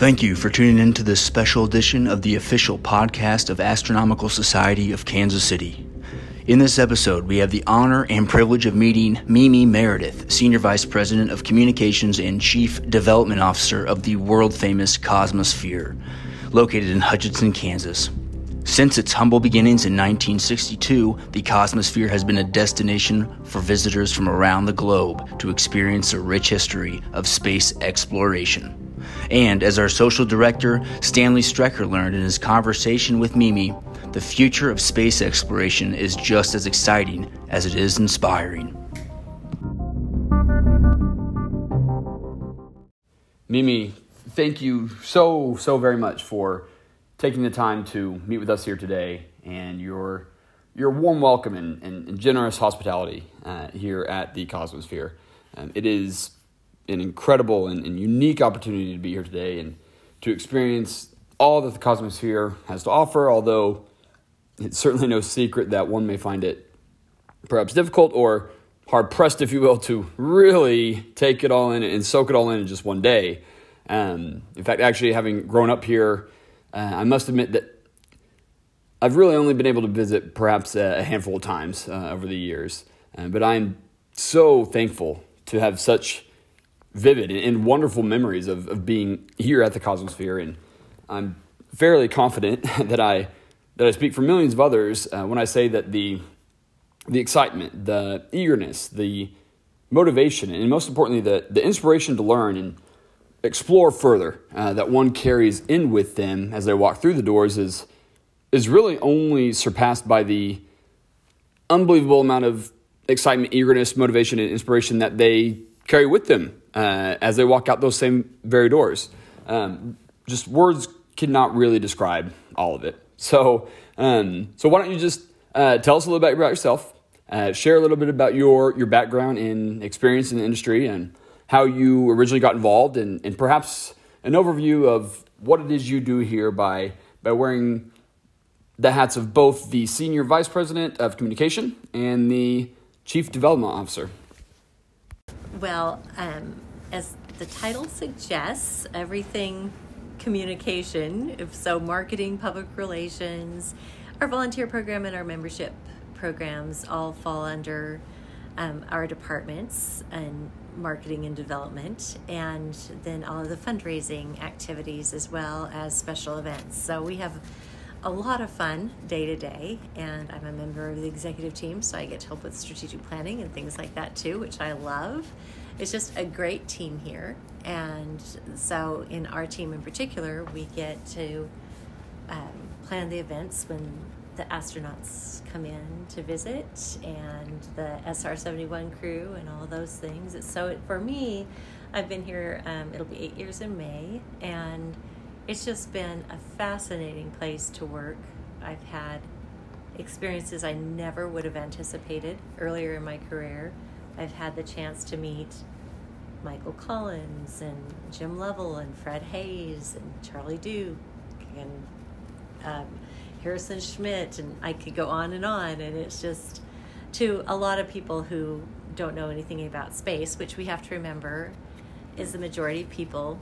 Thank you for tuning in to this special edition of the official podcast of Astronomical Society of Kansas City. In this episode, we have the honor and privilege of meeting Mimi Meredith, Senior Vice President of Communications and Chief Development Officer of the world famous Cosmosphere, located in Hutchinson, Kansas. Since its humble beginnings in 1962, the Cosmosphere has been a destination for visitors from around the globe to experience a rich history of space exploration. And as our social director, Stanley Strecker, learned in his conversation with Mimi, the future of space exploration is just as exciting as it is inspiring. Mimi, thank you so, so very much for taking the time to meet with us here today and your, your warm welcome and, and, and generous hospitality uh, here at the Cosmosphere. Um, it is an incredible and, and, unique opportunity to be here today and to experience all that the Cosmosphere has to offer, although it's certainly no secret that one may find it perhaps difficult or hard pressed, if you will, to really take it all in and soak it all in in just one day. Um, in fact, actually, having grown up here, uh, I must admit that I've really only been able to visit perhaps a handful of times uh, over the years. Uh, but I'm so thankful to have such vivid and wonderful memories of, of being here at the Cosmosphere. And I'm fairly confident that I that I speak for millions of others uh, when I say that the the excitement, the eagerness, the motivation, and most importantly, the, the inspiration to learn and explore further uh, that one carries in with them as they walk through the doors is is really only surpassed by the unbelievable amount of excitement, eagerness, motivation, and inspiration that they carry with them uh, as they walk out those same very doors. Um, just words cannot really describe all of it. So, um, so why don't you just uh, tell us a little bit about yourself, uh, share a little bit about your your background and experience in the industry, and how you originally got involved, and, and perhaps an overview of what it is you do here by by wearing the hats of both the senior vice president of communication and the chief development officer. Well, um, as the title suggests, everything communication. If so, marketing, public relations, our volunteer program, and our membership programs all fall under um, our departments and marketing and development, and then all of the fundraising activities as well as special events. So we have a lot of fun day to day, and I'm a member of the executive team, so I get to help with strategic planning and things like that too, which I love. It's just a great team here, and so in our team in particular, we get to um, plan the events when the astronauts come in to visit and the SR 71 crew and all those things. So it, for me, I've been here, um, it'll be eight years in May, and it's just been a fascinating place to work. I've had experiences I never would have anticipated earlier in my career. I've had the chance to meet Michael Collins and Jim Lovell and Fred Haise and Charlie Duke and um, Harrison Schmitt, and I could go on and on. And it's just to a lot of people who don't know anything about space, which we have to remember is the majority of people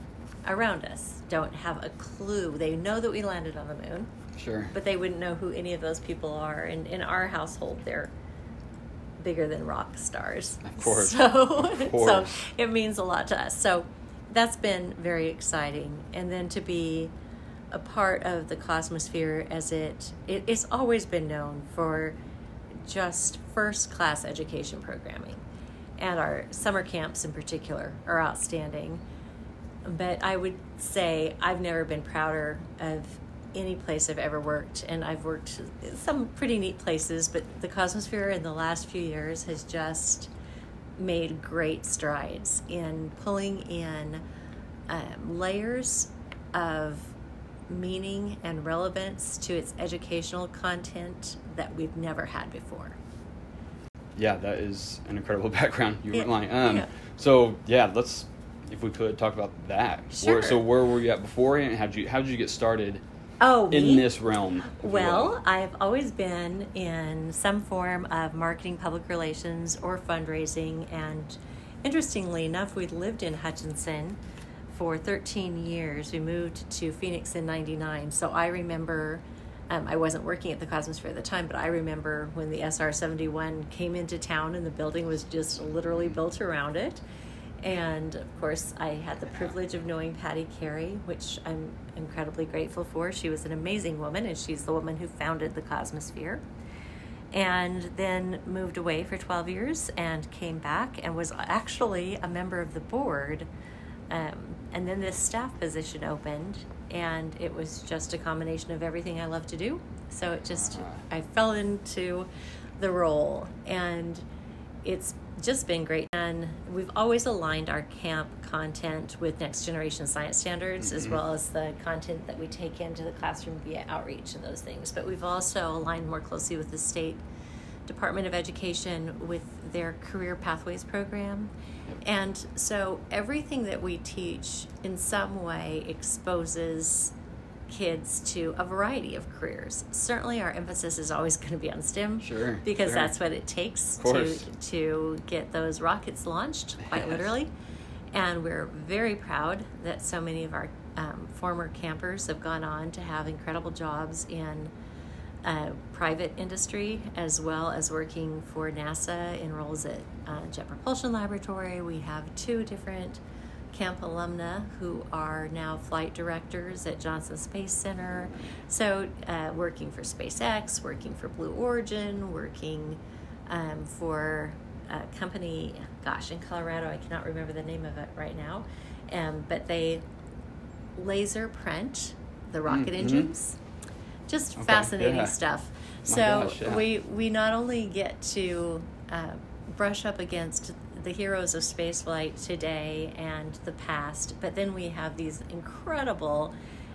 around us don't have a clue. They know that we landed on the moon. Sure. But they wouldn't know who any of those people are. And in our household, they're bigger than rock stars. Of course. So, of course. so it means a lot to us. So that's been very exciting. And then to be a part of the Cosmosphere as it, it it's always been known for just first class education programming. And our summer camps in particular are outstanding. But I would say I've never been prouder of any place I've ever worked, and I've worked some pretty neat places, but the Cosmosphere in the last few years has just made great strides in pulling in um, layers of meaning and relevance to its educational content that we've never had before. Yeah, that is an incredible background. You weren't Yeah, lying. Um, yeah. So yeah, let's if we could talk about that. Sure. Where, so where were you at before, and how did you how did you get started Oh, in me? this realm? if you will? Well, I've always been in some form of marketing, public relations, or fundraising. And interestingly enough, we lived in Hutchinson for 13 years. We moved to Phoenix in 99. So I remember, um, I wasn't working at the Cosmosphere at the time, but I remember when the SR 71 came into town and the building was just literally built around it. And of course, I had the privilege of knowing Patty Carey, which I'm incredibly grateful for. She was an amazing woman, and she's the woman who founded the Cosmosphere. And then moved away for 12 years and came back and was actually a member of the board. Um, and then this staff position opened, and it was just a combination of everything I love to do. So it just, I fell into the role, and it's just been great. And we've always aligned our camp content with next generation science standards, mm-hmm. as well as the content that we take into the classroom via outreach and those things. But we've also aligned more closely with the state Department of Education with their career pathways program. And so everything that we teach in some way exposes kids to a variety of careers. Certainly, our emphasis is always going to be on STEM, sure, because sure. that's what it takes to to get those rockets launched, quite yes. literally. And we're very proud that so many of our um, former campers have gone on to have incredible jobs in uh, private industry as well as working for NASA in roles at uh, Jet Propulsion Laboratory. We have two different camp alumna who are now flight directors at Johnson Space Center. So, uh, working for SpaceX, working for Blue Origin, working um, for a company, gosh, in Colorado, I cannot remember the name of it right now, um, but they laser print the rocket mm-hmm. engines. Just okay, fascinating yeah. stuff. My so gosh, yeah. we we not only get to uh, brush up against the heroes of spaceflight today and the past, but then we have these incredible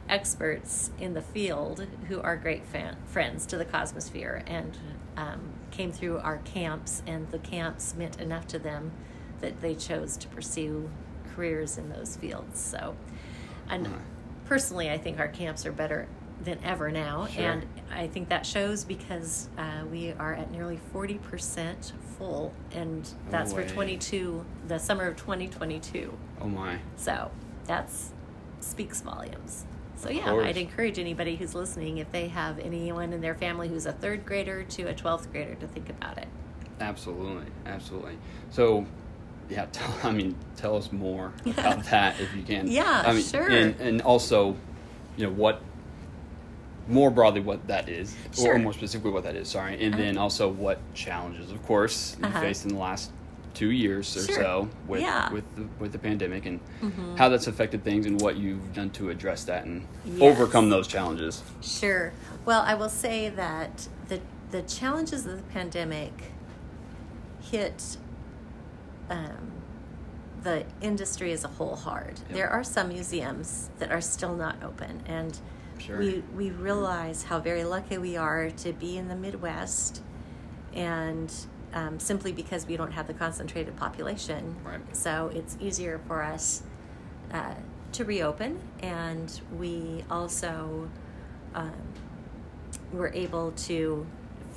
experts in the field who are great fan, friends to the Cosmosphere and um, came through our camps, and the camps meant enough to them that they chose to pursue careers in those fields. So, and personally, I think our camps are better than ever now, sure. and I think that shows because uh, we are at nearly forty percent full, and that's for twenty two, the summer of twenty twenty two. Oh my! So that's speaks volumes. So yeah, I'd encourage anybody who's listening if they have anyone in their family who's a third grader to a twelfth grader to think about it. Absolutely, absolutely. So yeah, tell, I mean, tell us more about that if you can. Yeah, I mean, sure. And, and also, you know, what more broadly what that is, sure. or more specifically what that is. Sorry, and uh-huh. then also what challenges, of course, you uh-huh. faced in the last two years or sure. so with yeah. with the, with the pandemic and mm-hmm. how that's affected things and what you've done to address that and yes. overcome those challenges. Sure. Well, I will say that the the challenges of the pandemic hit um, the industry as a whole hard. Yep. There are some museums that are still not open and Sure. We we realize how very lucky we are to be in the Midwest, and um, simply because we don't have the concentrated population, right. so it's easier for us uh, to reopen, and we also um, were able to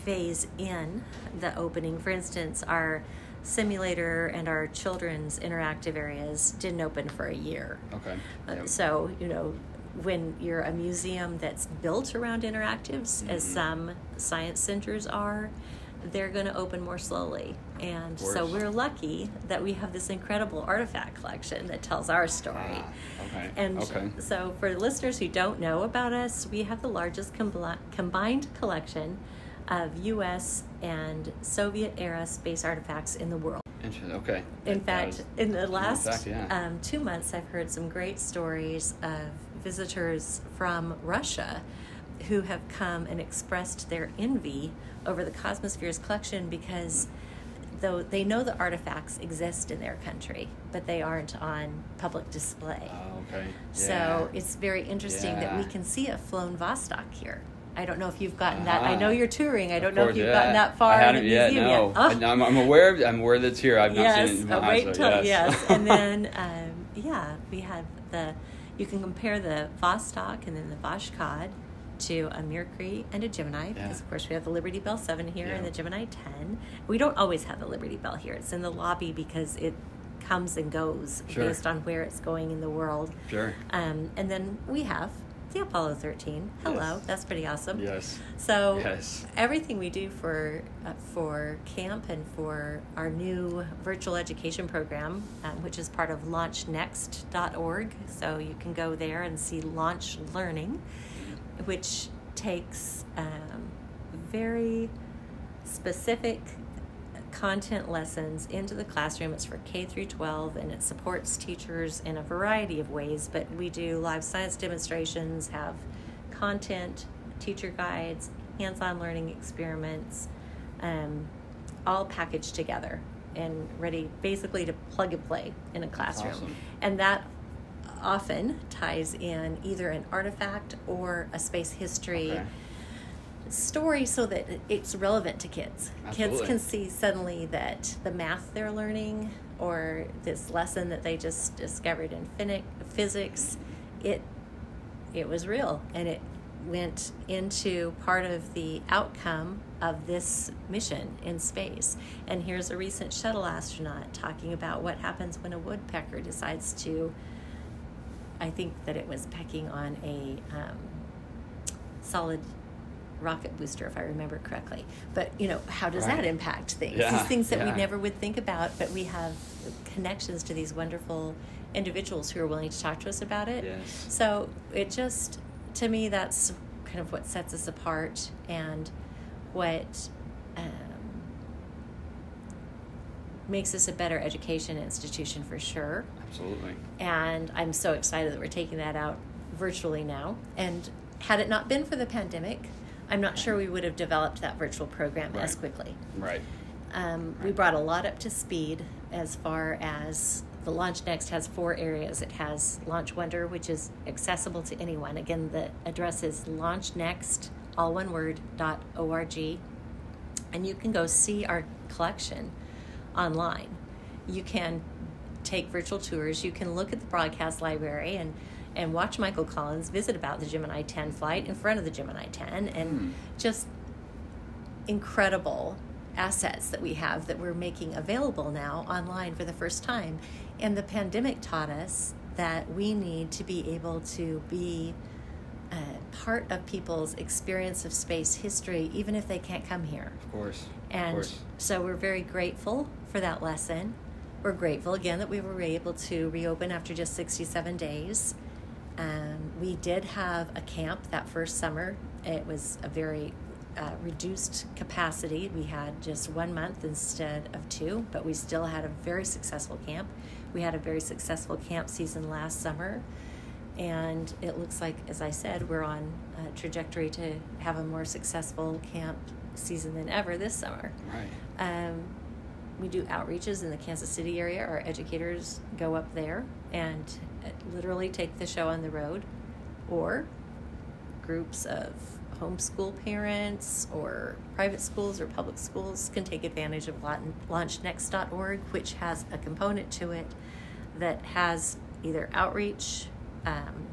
phase in the opening. For instance, our simulator and our children's interactive areas didn't open for a year. Okay. Uh, so, you know, when you're a museum that's built around interactives, mm-hmm. as some science centers are, they're going to open more slowly. And so we're lucky that we have this incredible artifact collection that tells our story. Ah, okay. And okay. so, for listeners who don't know about us, we have the largest com- combined collection of U.S. and Soviet era space artifacts in the world. Interesting. Okay. In fact, in the last fact, yeah. um, two months, I've heard some great stories of visitors from Russia who have come and expressed their envy over the Cosmosphere's collection because though they know the artifacts exist in their country, but they aren't on public display. Oh, okay. So yeah. it's very interesting yeah. that we can see a flown Vostok here. I don't know if you've gotten uh-huh. that. I know you're touring. I don't know if you've yeah. gotten that far I in the yet, museum no. yet. Oh. I'm, I'm aware. Of, I'm aware that's here. I've not yes, seen it. In my eyes, wait so yes. yes, and then um, yeah, we have the. You can compare the Vostok and then the Voskhod to a Mercury and a Gemini because of course we have the Liberty Bell 7 here Yeah. and the Gemini 10. We don't always have the Liberty Bell here. It's in the lobby because it comes and goes Sure. based on where it's going in the world. Sure. Um, and then we have the Apollo 13. Hello, Yes. that's pretty awesome. Yes. So Yes. everything we do for uh, for camp and for our new virtual education program, um, which is part of LaunchNext.org, so you can go there and see Launch Learning, which takes um, very specific content lessons into the classroom. It's for K through 12 and it supports teachers in a variety of ways, but we do live science demonstrations, have content, teacher guides, hands on learning experiments, um, all packaged together and ready basically to plug and play in a classroom. awesome. And that often ties in either an artifact or a space history Okay. Story so that it's relevant to kids. Kids can see suddenly that the math they're learning or this lesson that they just discovered in physics, it it was real and it went into part of the outcome of this mission in space. And here's a recent shuttle astronaut talking about what happens when a woodpecker decides to I think that it was pecking on a um, solid rocket booster, if I remember correctly. But you know, how does Right. that impact things? Yeah, These things that yeah. we never would think about, but we have connections to these wonderful individuals who are willing to talk to us about it. Yes. So it just, to me, that's kind of what sets us apart and what. Um, makes us a better education institution for sure Absolutely. and I'm so excited that we're taking that out virtually now. And had it not been for the pandemic, I'm not sure we would have developed that virtual program as quickly. Right. Um, We brought a lot up to speed as far as the Launch Next has four areas. It has Launch Wonder, which is accessible to anyone. Again, the address is launchnext, all one word, dot org. And you can go see our collection online. You can take virtual tours. You can look at the broadcast library and, and watch Michael Collins visit about the Gemini 10 flight in front of the Gemini 10 and Hmm. just incredible assets that we have that we're making available now online for the first time. And the pandemic taught us that we need to be able to be uh, part of people's experience of space history, even if they can't come here. Of course. of And course. so we're very grateful for that lesson. We're grateful again that we were able to reopen after just 67 days. Um, we did have a camp that first summer. It was a very uh, reduced capacity. We had just one month instead of two, but we still had a very successful camp. We had a very successful camp season last summer. And it looks like, as I said, we're on a trajectory to have a more successful camp season than ever this summer. Right. Um, we do outreaches in the Kansas City area. Our educators go up there and literally take the show on the road, or groups of homeschool parents or private schools or public schools can take advantage of launch- launchnext.org, which has a component to it that has either outreach, um,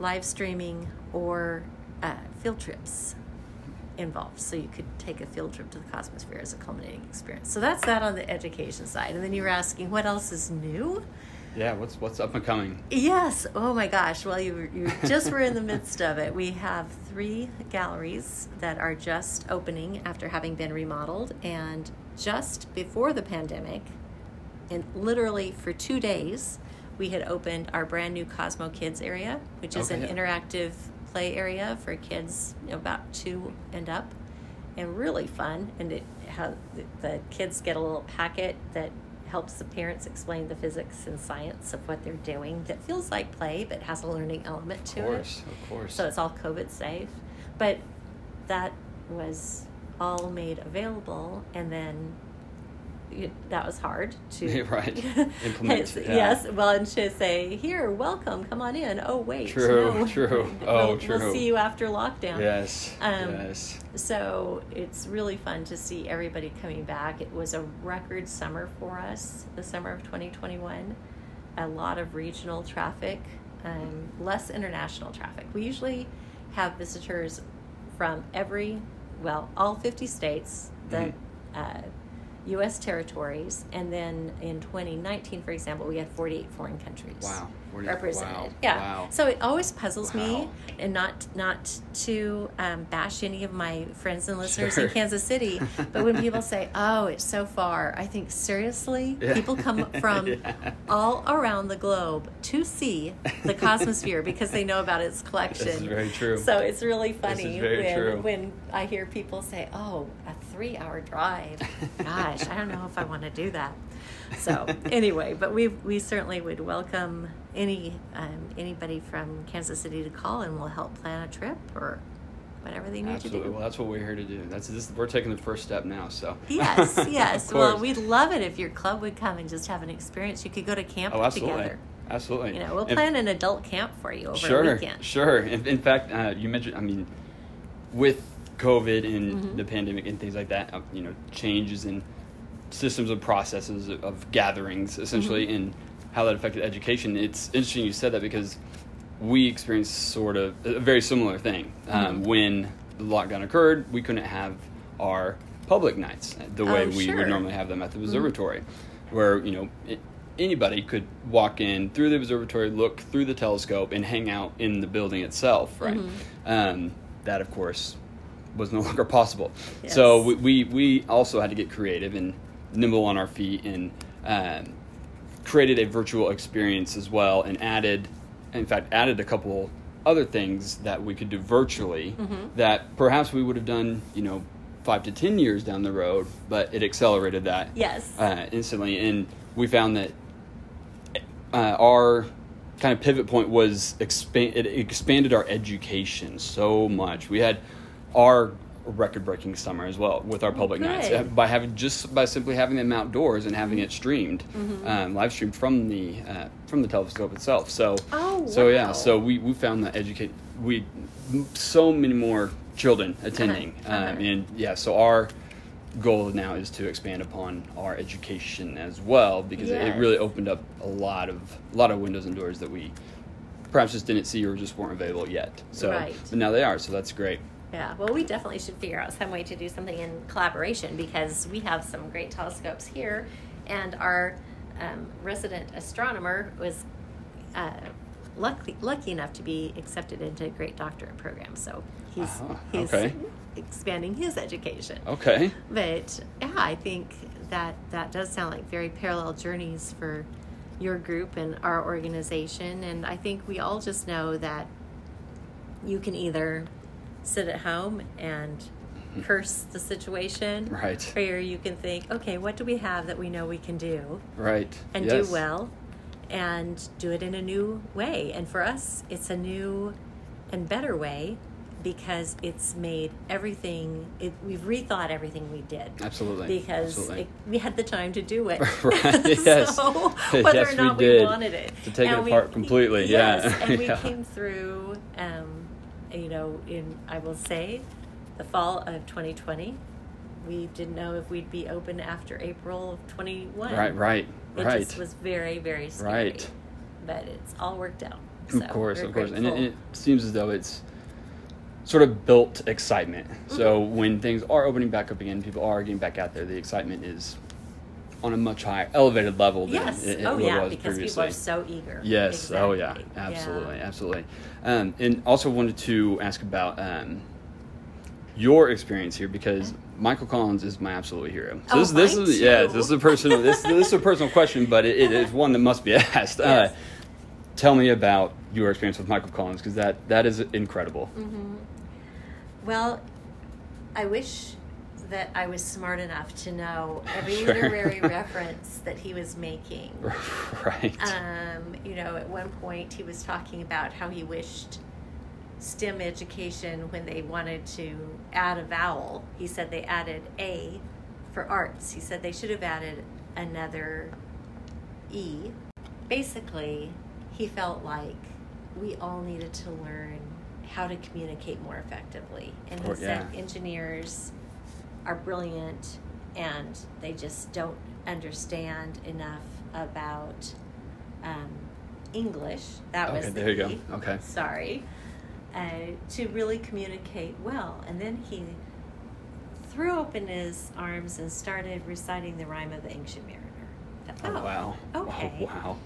live streaming, or uh, field trips involved. So you could take a field trip to the Cosmosphere as a culminating experience. So that's that on the education side. And then you were asking what else is new? Yeah. What's what's up and coming? Yes. Oh my gosh. Well, you you just were in the midst of it. We have three galleries that are just opening after having been remodeled, and just before the pandemic, and literally for two days, we had opened our brand new Cosmo Kids area, which is Okay, an interactive play area for kids you know, about two and up, and really fun. And it how the kids get a little packet that helps the parents explain the physics and science of what they're doing that feels like play but has a learning element to it. Of course. it. Of course. So it's all COVID safe. But that was all made available and then that was hard to Right. Implement, Yes, yeah. yes well and to say here welcome come on in oh wait True, no. true. we'll, Oh, true. we'll see you after lockdown yes. Um, yes. so it's really fun to see everybody coming back. It was a record summer for us, the summer of 2021. A lot of regional traffic, um, less international traffic. We usually have visitors from every, well, all 50 states. The Mhm. uh, U.S. territories, and then in 2019, for example, we had 48 foreign countries. Wow. 40 Represented, wow, yeah. wow. So it always puzzles me, and not not to um, bash any of my friends and listeners Sure. in Kansas City, but when people say, "Oh, it's so far," I think seriously, Yeah. people come from Yeah. all around the globe to see the Cosmosphere because they know about its collection. This is very true. So it's really funny when true. when I hear people say, "Oh, a three-hour drive." Gosh, I don't know if I want to do that. So anyway, but we we certainly would welcome any um, anybody from Kansas City to call, and we'll help plan a trip or whatever they need Absolutely. to do. Well, that's what we're here to do. That's this. We're taking the first step now. So. Yes, yes. well, we'd love it if your club would come and just have an experience. You could go to camp Oh, absolutely. together. Absolutely. You know, we'll And- plan an adult camp for you over sure, a weekend. Sure. In, in fact, uh, you mentioned. I mean, with COVID and Mhm. the pandemic and things like that, uh, you know, changes in systems and processes of, gatherings, essentially, Mhm. and how that affected education. It's interesting you said that because we experienced sort of a very similar thing um, Mhm. when the lockdown occurred. We couldn't have our public nights the way Oh, we sure. would normally have them at the Mhm. observatory, where you know. It, Anybody could walk in through the observatory, look through the telescope, and hang out in the building itself, right? Mhm. Um, that, of course, was no longer possible. Yes. So we, we, we also had to get creative and nimble on our feet and um, created a virtual experience as well and added, in fact, added a couple other things that we could do virtually Mhm. that perhaps we would have done, you know, five to ten years down the road, but it accelerated that Yes. uh, instantly. And we found that uh, our kind of pivot point was expand. It expanded our education so much. We had our record-breaking summer as well with our public nights good. uh, by having just by simply having them outdoors and having it streamed, Mhm. um, live streamed from the uh, from the telescope itself. So Oh, so yeah, so we we found that educate we so many more children attending, Uh-huh, uh-huh. Um, and yeah, so our goal now is to expand upon our education as well because it, it really opened up a lot of a lot of windows and doors that we perhaps just didn't see or just weren't available yet. So Right. but now they are, so that's great. Yeah, well, we definitely should figure out some way to do something in collaboration because we have some great telescopes here, and our um, resident astronomer was uh, lucky lucky enough to be accepted into a great doctorate program. So he's Ah, he's okay. expanding his education. Okay. But yeah, I think that that does sound like very parallel journeys for your group and our organization. And I think we all just know that you can either sit at home and curse the situation, Right. or you can think, okay, what do we have that we know we can do Right. and Yes. do well and do it in a new way? And for us, it's a new and better way because it's made everything it, we've rethought everything we did Absolutely. because Absolutely. it, we had the time to do it Right, yes. so whether Yes, or we not we, did. wanted it To take it And we- apart completely, yeah. and we Yeah. came through um, you know in i will say the fall of 2020 we didn't know if we'd be open after april of 21 Right. Right. it right. just was very very scary Right. but it's all worked out of course, of course, and it, it seems as though it's sort of built excitement. So Mm-hmm. when things are opening back up again, people are getting back out there. The excitement is on a much higher, elevated level than yes it, it oh really yeah was because previously. people are so eager Yes. Oh yeah. Absolutely. Yeah. Absolutely. Um, and also wanted to ask about um, your experience here because Michael Collins is my absolute hero. So Oh, this, this is yeah, this is a personal this, this is a personal question, but it, it is one that must be asked. Yes. Uh, tell me about your experience with Michael Collins because that that is incredible. Mm-hmm. Well, I wish that I was smart enough to know every Sure. literary reference that he was making. right. Um, you know, at one point he was talking about how he wished STEM education, when they wanted to add a vowel, he said they added A for arts. He said they should have added another E. Basically, he felt like we all needed to learn how to communicate more effectively. And he Or- said yeah. engineers are brilliant and they just don't understand enough about um, English. That was Okay, the there you go. E. Okay. Sorry. Uh, to really communicate well. And then he threw open his arms and started reciting the rhyme of the Ancient Mariner. Thought, Oh, wow. Okay. Wow. wow.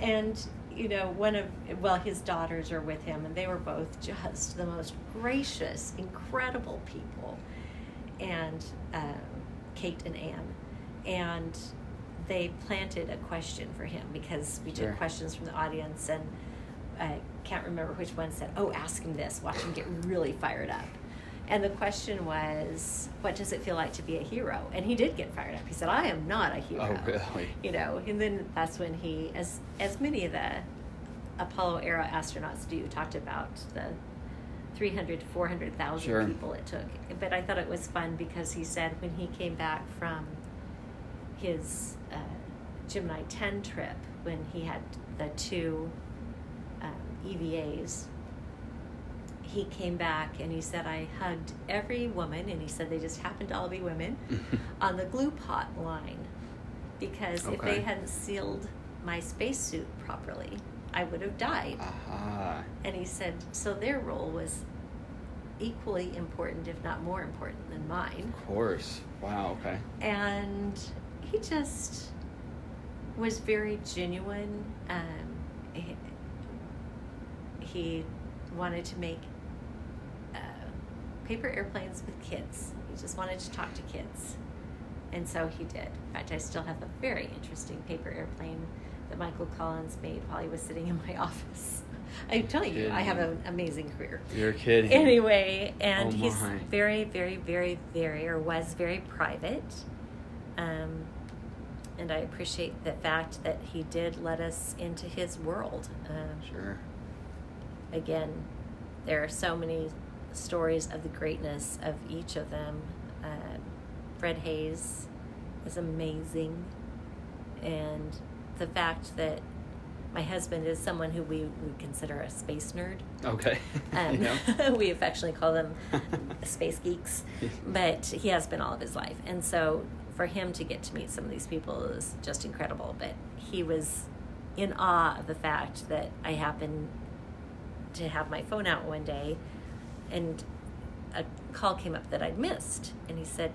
And you know, one of well, his daughters are with him, and they were both just the most gracious, incredible people, and um, Kate and Anne, and they planted a question for him because we Sure. took questions from the audience, and I can't remember which one said, "Oh, ask him this. Watch him get really fired up." And the question was, "What does it feel like to be a hero?" And he did get fired up. He said, "I am not a hero." Oh, really? you know and then that's when he as as many of the apollo era astronauts do talked about the 300 to 400000 Sure. people it took but i thought it was fun because he said when he came back from his uh, gemini 10 trip when he had the two um, evas he came back and he said i hugged every woman and he said they just happened to all be women on the glue pot line because if Okay. they hadn't sealed my spacesuit properly, I would have died. Aha. And he said, so their role was equally important, if not more important than mine. Of course. Wow. Okay. And he just was very genuine. Um, he, he wanted to make uh, paper airplanes with kids. He just wanted to talk to kids. And so he did. In fact, I still have a very interesting paper airplane that Michael Collins made while he was sitting in my office. I'm telling you, I have an amazing career. You're kidding. Anyway, and Oh he's very, very, very, very, or was very private. Um, and I appreciate the fact that he did let us into his world. Um, Sure. again, there are so many stories of the greatness of each of them. Uh, Fred Haise is amazing, and the fact that my husband is someone who we would consider a space nerd. Okay. Um, Yeah. we affectionately call them space geeks, but he has been all of his life, and so for him to get to meet some of these people is just incredible. But he was in awe of the fact that I happened to have my phone out one day, and a call came up that I'd missed, and he said.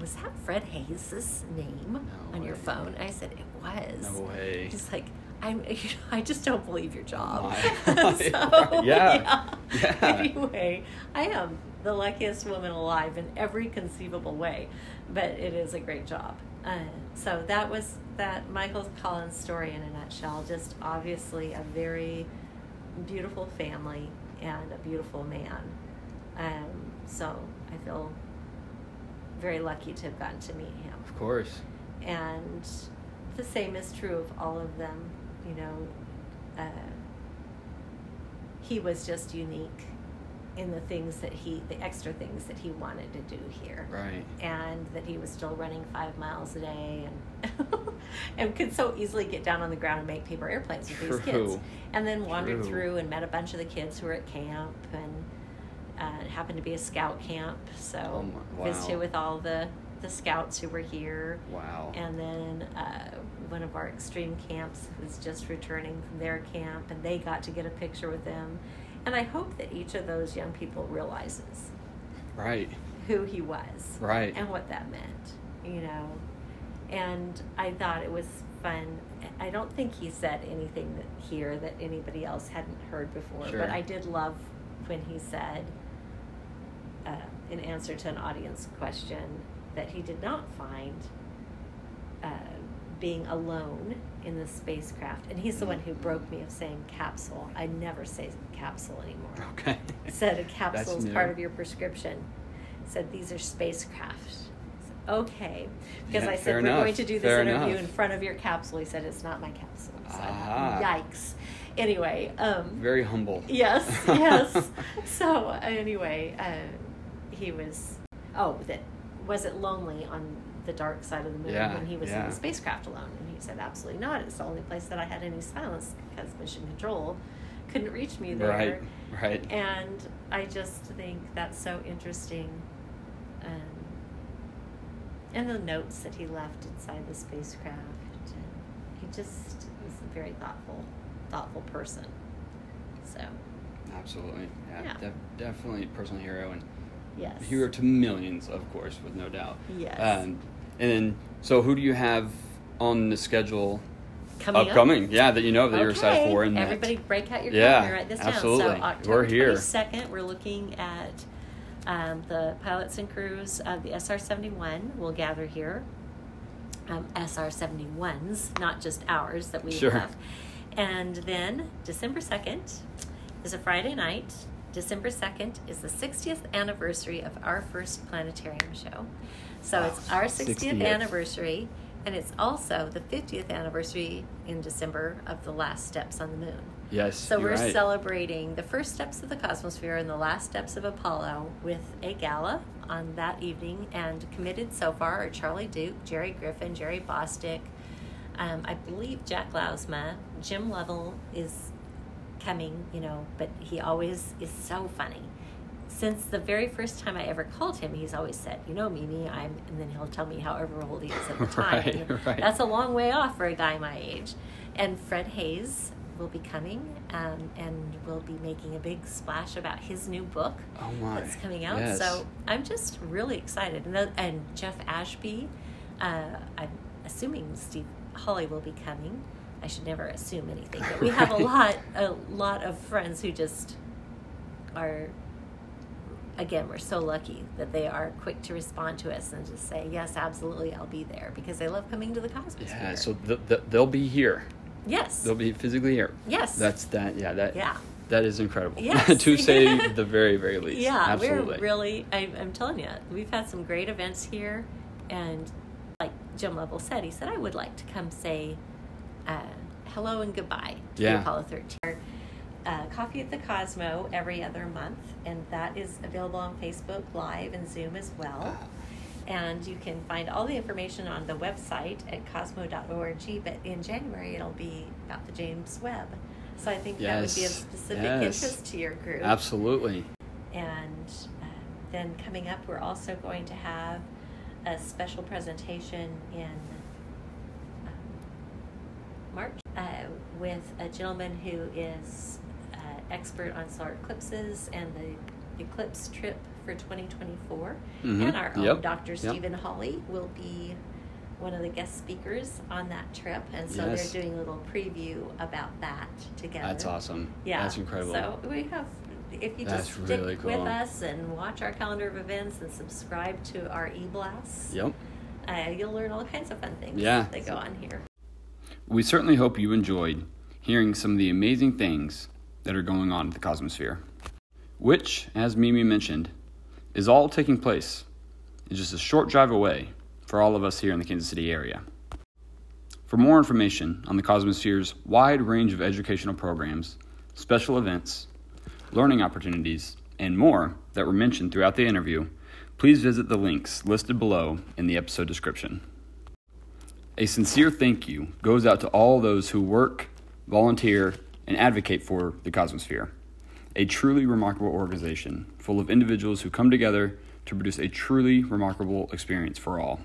Was that Fred Haise' name No on your phone? I said it was. No way. He's like, I'm. You know, I just don't believe your job. So, Yeah. Yeah. Anyway, I am the luckiest woman alive in every conceivable way, but it is a great job. Uh, so that was that Michael Collins story in a nutshell. Just obviously a very beautiful family and a beautiful man. Um, so I feel very lucky to have gotten to meet him Of course. and the same is true of all of them you know uh, he was just unique in the things that he the extra things that he wanted to do here Right. and that he was still running five miles a day and and could so easily get down on the ground and make paper airplanes with these kids and then wandered True. through and met a bunch of the kids who were at camp and uh, it happened to be a scout camp so Oh my- wow. visited with all the the scouts who were here Wow. and then uh, one of our extreme camps was just returning from their camp, and they got to get a picture with them. And I hope that each of those young people realizes right. who he was Right. and what that meant, you know. And I thought it was fun. I don't think he said anything that here that anybody else hadn't heard before, Sure. but I did love when he said, uh, in answer to an audience question, that he did not find uh, being alone in the spacecraft. And he's the one who broke me of saying capsule. I never say capsule anymore Okay. said a capsule is part of your prescription. Said these are spacecraft. Said, Okay, because Yeah, I said we're enough. going to do this Fair interview enough. in front of your capsule. He said it's not my capsule. So, Ah. Yikes. Anyway, um, Very humble. yes, yes. So anyway, uh, he was. Oh, that was it lonely on the dark side of the moon Yeah, when he was in the spacecraft alone? And he said, absolutely not. It's the only place that I had any silence because mission control couldn't reach me there. Right. Right. And I just think that's so interesting. Um, and the notes that he left inside the spacecraft. And he just was a very thoughtful, thoughtful person. So, Absolutely. Yeah. Yeah. Def- definitely personal hero and Yes. hero to millions, of course, with no doubt. Yes. Um, and then, so who do you have on the schedule Coming up. upcoming? Yeah, that you know that you're excited Okay. for. And that- everybody break out your Yeah, calendar, write this absolutely. down. So October We're here. 22nd, we're looking at um, the pilots and crews of the SR-71 will gather here. Um, SR-71s, not just ours that we Sure. have. And then December 2nd is a Friday night. December 2nd is the 60th anniversary of our first planetarium show. So Wow, it's our 60th, 60th. anniversary, and it's also the 50th anniversary in December of the last steps on the moon. yes. So we're right. celebrating the first steps of the Cosmosphere and the last steps of Apollo with a gala on that evening. And committed so far are Charlie Duke, Jerry Griffin, Jerry Bostick, um, I believe Jack Lousma, Jim Lovell is coming, you know, but he always is so funny. Since the very first time I ever called him, he's always said, "You know, Mimi, I'm," and then he'll tell me however old he is at the time. Right, right. That's a long way off for a guy my age. And Fred Haise will be coming um, and will be making a big splash about his new book Oh my. that's coming out. Yes. So I'm just really excited. And, the, and Jeff Ashby, uh, I'm assuming Steve Hawley will be coming. I should never assume anything, but we have a lot, a lot of friends who just are. Again, we're so lucky that they are quick to respond to us and just say, "Yes, absolutely, I'll be there," because they love coming to the Cosmosphere. Yeah. So th- th- they'll be here. yes, They'll be physically here. yes, That's that. Yeah. That. yeah. That is incredible. Yes. to say the very, very least. Yeah, Absolutely. we're really. I, I'm telling you, we've had some great events here, and like Jim Lovell said, he said I would like to come say uh, hello and goodbye to Yeah. Apollo 13. Uh, Coffee at the Cosmo every other month, and that is available on Facebook Live and Zoom as well. Ah. And you can find all the information on the website at cosmo.org. But in January, it'll be about the James Webb. So I think that would be of specific yes. interest to your group. Absolutely. And uh, then coming up, we're also going to have a special presentation in March uh, with a gentleman who is uh, expert on solar eclipses and the eclipse trip for 2024. Mhm. And our own Yep, Dr. yep. Steven Hawley will be one of the guest speakers on that trip. And so Yes. they're doing a little preview about that together. That's awesome. Yeah, That's incredible. So we have, if you That's just stick really with us and watch our calendar of events and subscribe to our e-blasts, Yep. uh, you'll learn all kinds of fun things Yeah. that go on here. We certainly hope you enjoyed hearing some of the amazing things that are going on at the Cosmosphere, which, as Mimi mentioned, is all taking place in just a short drive away for all of us here in the Kansas City area. For more information on the Cosmosphere's wide range of educational programs, special events, learning opportunities, and more that were mentioned throughout the interview, please visit the links listed below in the episode description. A sincere thank you goes out to all those who work, volunteer, and advocate for the Cosmosphere. A truly remarkable organization full of individuals who come together to produce a truly remarkable experience for all.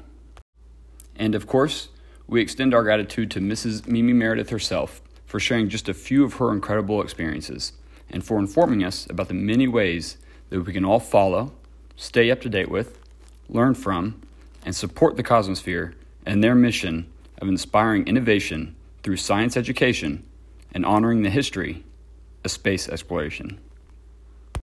And of course, we extend our gratitude to Mrs. Mimi Meredith herself for sharing just a few of her incredible experiences and for informing us about the many ways that we can all follow, stay up to date with, learn from, and support the Cosmosphere and their mission of inspiring innovation through science education and honoring the history of space exploration.